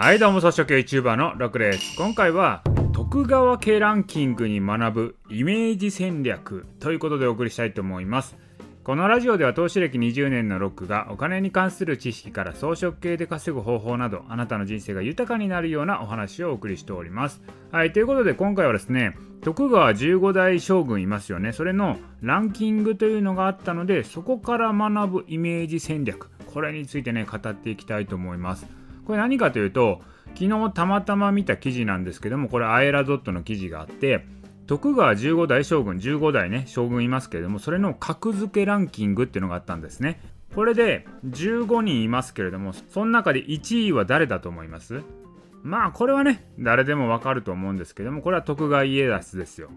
はいどうも草食系 YouTuber のロクです今回は徳川家ランキングに学ぶイメージ戦略ということでお送りしたいと思います。このラジオでは投資歴20年のロックがお金に関する知識から装飾系で稼ぐ方法などあなたの人生が豊かになるようなお話をお送りしております。はいということで今回はですね徳川15代将軍いますよね。それのランキングというのがあったのでそこから学ぶイメージ戦略これについてね語っていきたいと思います。これ何かというと昨日たまたま見た記事なんですけどもこれアエラドットの記事があって徳川15代将軍15代ね将軍いますけれどもそれの格付けランキングっていうのがあったんですね。これで15人いますけれどもその中で1位は誰だと思います？まあこれはね誰でもわかると思うんですけどもこれは徳川家康ですよ。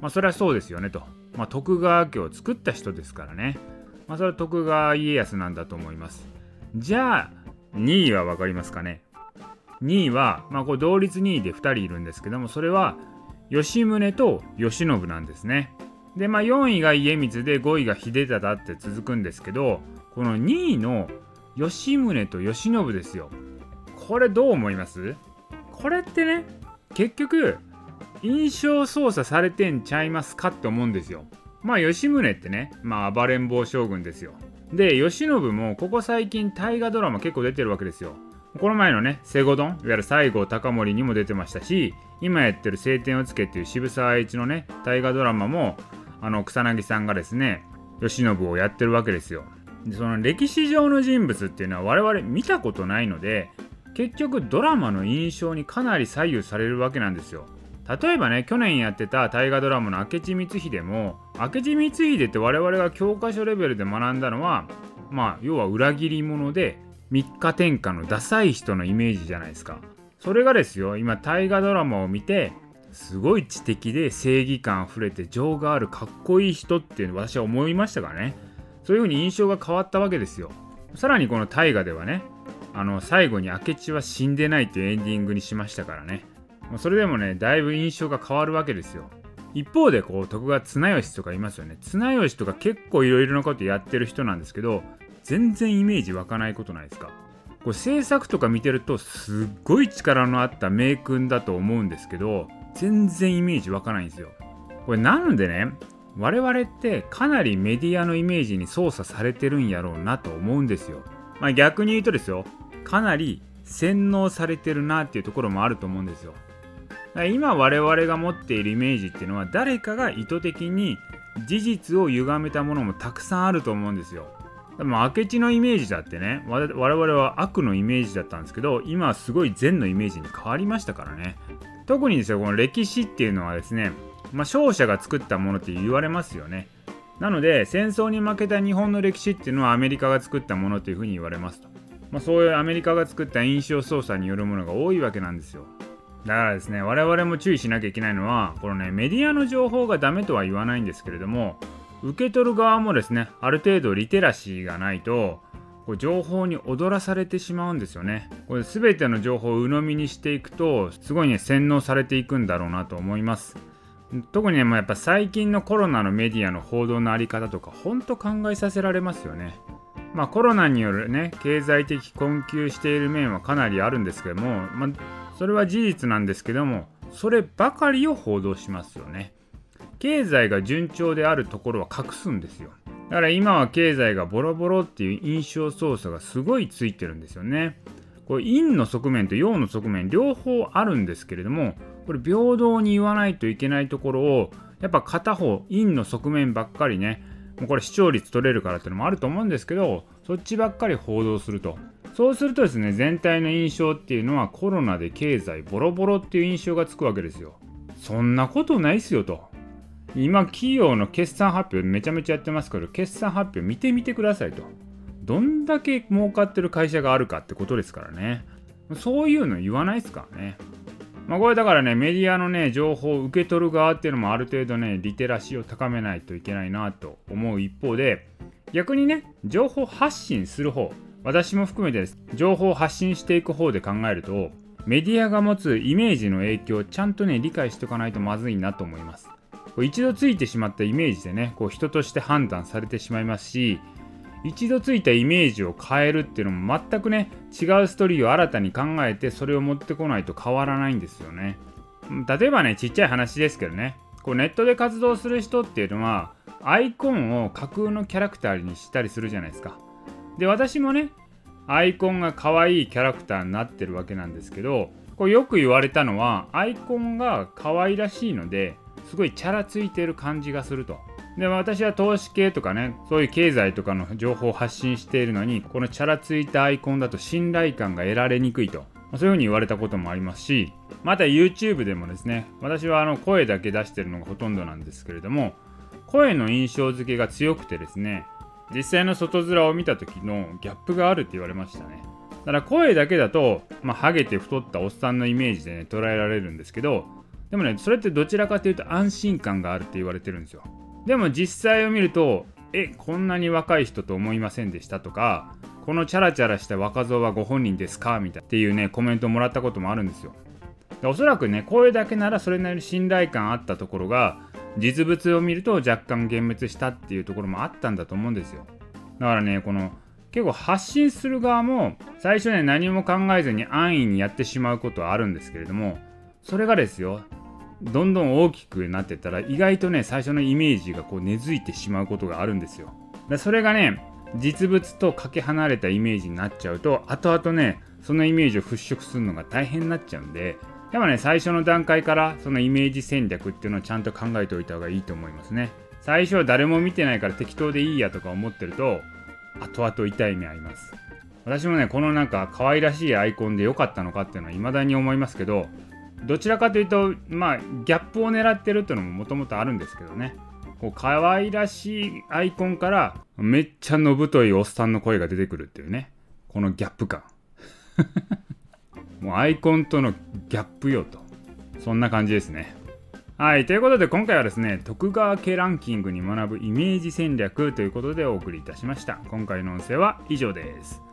まあそれはそうですよねと。まあ徳川家を作った人ですからね。まあそれは徳川家康なんだと思います。じゃあ2位は分かりますかね？2位はまあこれ同率2位で2人いるんですけどもそれは吉宗と慶喜なんですね。で、まあ、4位が家光で5位が秀忠って続くんですけどこの2位の吉宗と慶喜ですよ。これどう思います？これってね結局印象操作されてんちゃいますかって思うんですよ。まあ吉宗ってねまあ暴れん坊将軍ですよ。で慶喜もここ最近大河ドラマ結構出てるわけですよ。この前のね、セゴドン、いわゆる西郷隆盛にも出てましたし、今やってる晴天をつけっていう渋沢栄一のね、大河ドラマも、あの、草薙さんがですね、慶喜をやってるわけですよ。でその歴史上の人物っていうのは我々見たことないので、結局ドラマの印象にかなり左右されるわけなんですよ。例えばね、去年やってた大河ドラマの明智光秀も、明智光秀って我々が教科書レベルで学んだのは、まあ、要は裏切り者で、3日天下のダサい人のイメージじゃないですか。それがですよ今大河ドラマを見てすごい知的で正義感あふれて情があるかっこいい人っていうの私は思いましたからね。そういう風に印象が変わったわけですよ。さらにこの大河ではねあの最後に明智は死んでないっていうエンディングにしましたからね。それでもねだいぶ印象が変わるわけですよ。一方でこう徳川綱吉とかいますよね。綱吉とか結構いろいろなことやってる人なんですけど全然イメージ湧かないことないですか。これ制作とか見てるとすっごい力のあった名君だと思うんですけど全然イメージ湧かないんですよ。これなのでね我々ってかなりメディアのイメージに操作されてるんやろうなと思うんですよ。まあ逆に言うとですよ。かなり洗脳されてるなっていうところもあると思うんですよ。今我々が持っているイメージっていうのは誰かが意図的に事実を歪めたものもたくさんあると思うんですよ。でも明智のイメージだってね我々は悪のイメージだったんですけど今はすごい善のイメージに変わりましたからね。特にですよこの歴史っていうのはですね、まあ、勝者が作ったものって言われますよね。なので戦争に負けた日本の歴史っていうのはアメリカが作ったものというふうに言われますと、まあ、そういうアメリカが作った印象操作によるものが多いわけなんですよ。だからですね我々も注意しなきゃいけないのはこのねメディアの情報がダメとは言わないんですけれども受け取る側もですねある程度リテラシーがないとこう情報に踊らされてしまうんですよね。これ全ての情報を鵜呑みにしていくとすごいね洗脳されていくんだろうなと思います。特にね、まあ、やっぱ最近のコロナのメディアの報道のあり方とかほんと考えさせられますよね。まあコロナによるね経済的困窮している面はかなりあるんですけども、まあ、それは事実なんですけどもそればかりを報道しますよね。経済が順調であるところは隠すんですよ。だから今は経済がボロボロっていう印象操作がすごいついてるんですよね。これ陰の側面と陽の側面両方あるんですけれどもこれ平等に言わないといけないところをやっぱ片方陰の側面ばっかりねもうこれ視聴率取れるからっていうのもあると思うんですけどそっちばっかり報道すると。そうするとですね全体の印象っていうのはコロナで経済ボロボロっていう印象がつくわけですよ。そんなことないっすよと。今企業の決算発表めちゃめちゃやってますけど決算発表見てみてくださいと。どんだけ儲かってる会社があるかってことですからね。そういうの言わないですからね。まあこれだからねメディアのね情報を受け取る側っていうのもある程度ねリテラシーを高めないといけないなと思う一方で逆にね情報発信する方私も含めてです。情報を発信していく方で考えるとメディアが持つイメージの影響をちゃんとね理解しておかないとまずいなと思います。一度ついてしまったイメージでねこう人として判断されてしまいますし一度ついたイメージを変えるっていうのも全くね違うストーリーを新たに考えてそれを持ってこないと変わらないんですよね。例えばねちっちゃい話ですけどね。こうネットで活動する人っていうのはアイコンを架空のキャラクターにしたりするじゃないですか。で私もねアイコンが可愛いキャラクターになってるわけなんですけどこれよく言われたのはアイコンが可愛らしいのですごいチャラついてる感じがすると。で私は投資系とかねそういう経済とかの情報を発信しているのにこのチャラついたアイコンだと信頼感が得られにくいと。そういうふうに言われたこともありますしまた YouTube でもですね私はあの声だけ出してるのがほとんどなんですけれども声の印象付けが強くてですね実際の外面を見た時のギャップがあるって言われましたね。だから声だけだと、まあ、ハゲて太ったおっさんのイメージでね捉えられるんですけどでもねそれってどちらかというと安心感があるって言われてるんですよ。でも実際を見るとえこんなに若い人と思いませんでしたとかこのチャラチャラした若造はご本人ですか？みたいなっていうねコメントをもらったこともあるんですよ。おそらくね声だけならそれなりに信頼感あったところが実物を見ると若干幻滅したっていうところもあったんだと思うんですよ。だからねこの結構発信する側も最初ね何も考えずに安易にやってしまうことはあるんですけれどもそれがですよどんどん大きくなってったら意外とね最初のイメージがこう根付いてしまうことがあるんですよ。でそれがね実物とかけ離れたイメージになっちゃうと後々ねそのイメージを払拭するのが大変になっちゃうんでやっぱね最初の段階からそのイメージ戦略っていうのをちゃんと考えておいた方がいいと思いますね。最初は誰も見てないから適当でいいやとか思ってると後々痛い目あります。私もねこのなんか可愛らしいアイコンで良かったのかっていうのは未だに思いますけどどちらかというとまあギャップを狙ってるっていうのももともとあるんですけどね。こう可愛らしいアイコンからめっちゃの太いおっさんの声が出てくるっていうね。このギャップ感。もうアイコンとのギャップよと。そんな感じですね。はいということで今回はですね徳川家ランキングに学ぶイメージ戦略ということでお送りいたしました。今回の音声は以上です。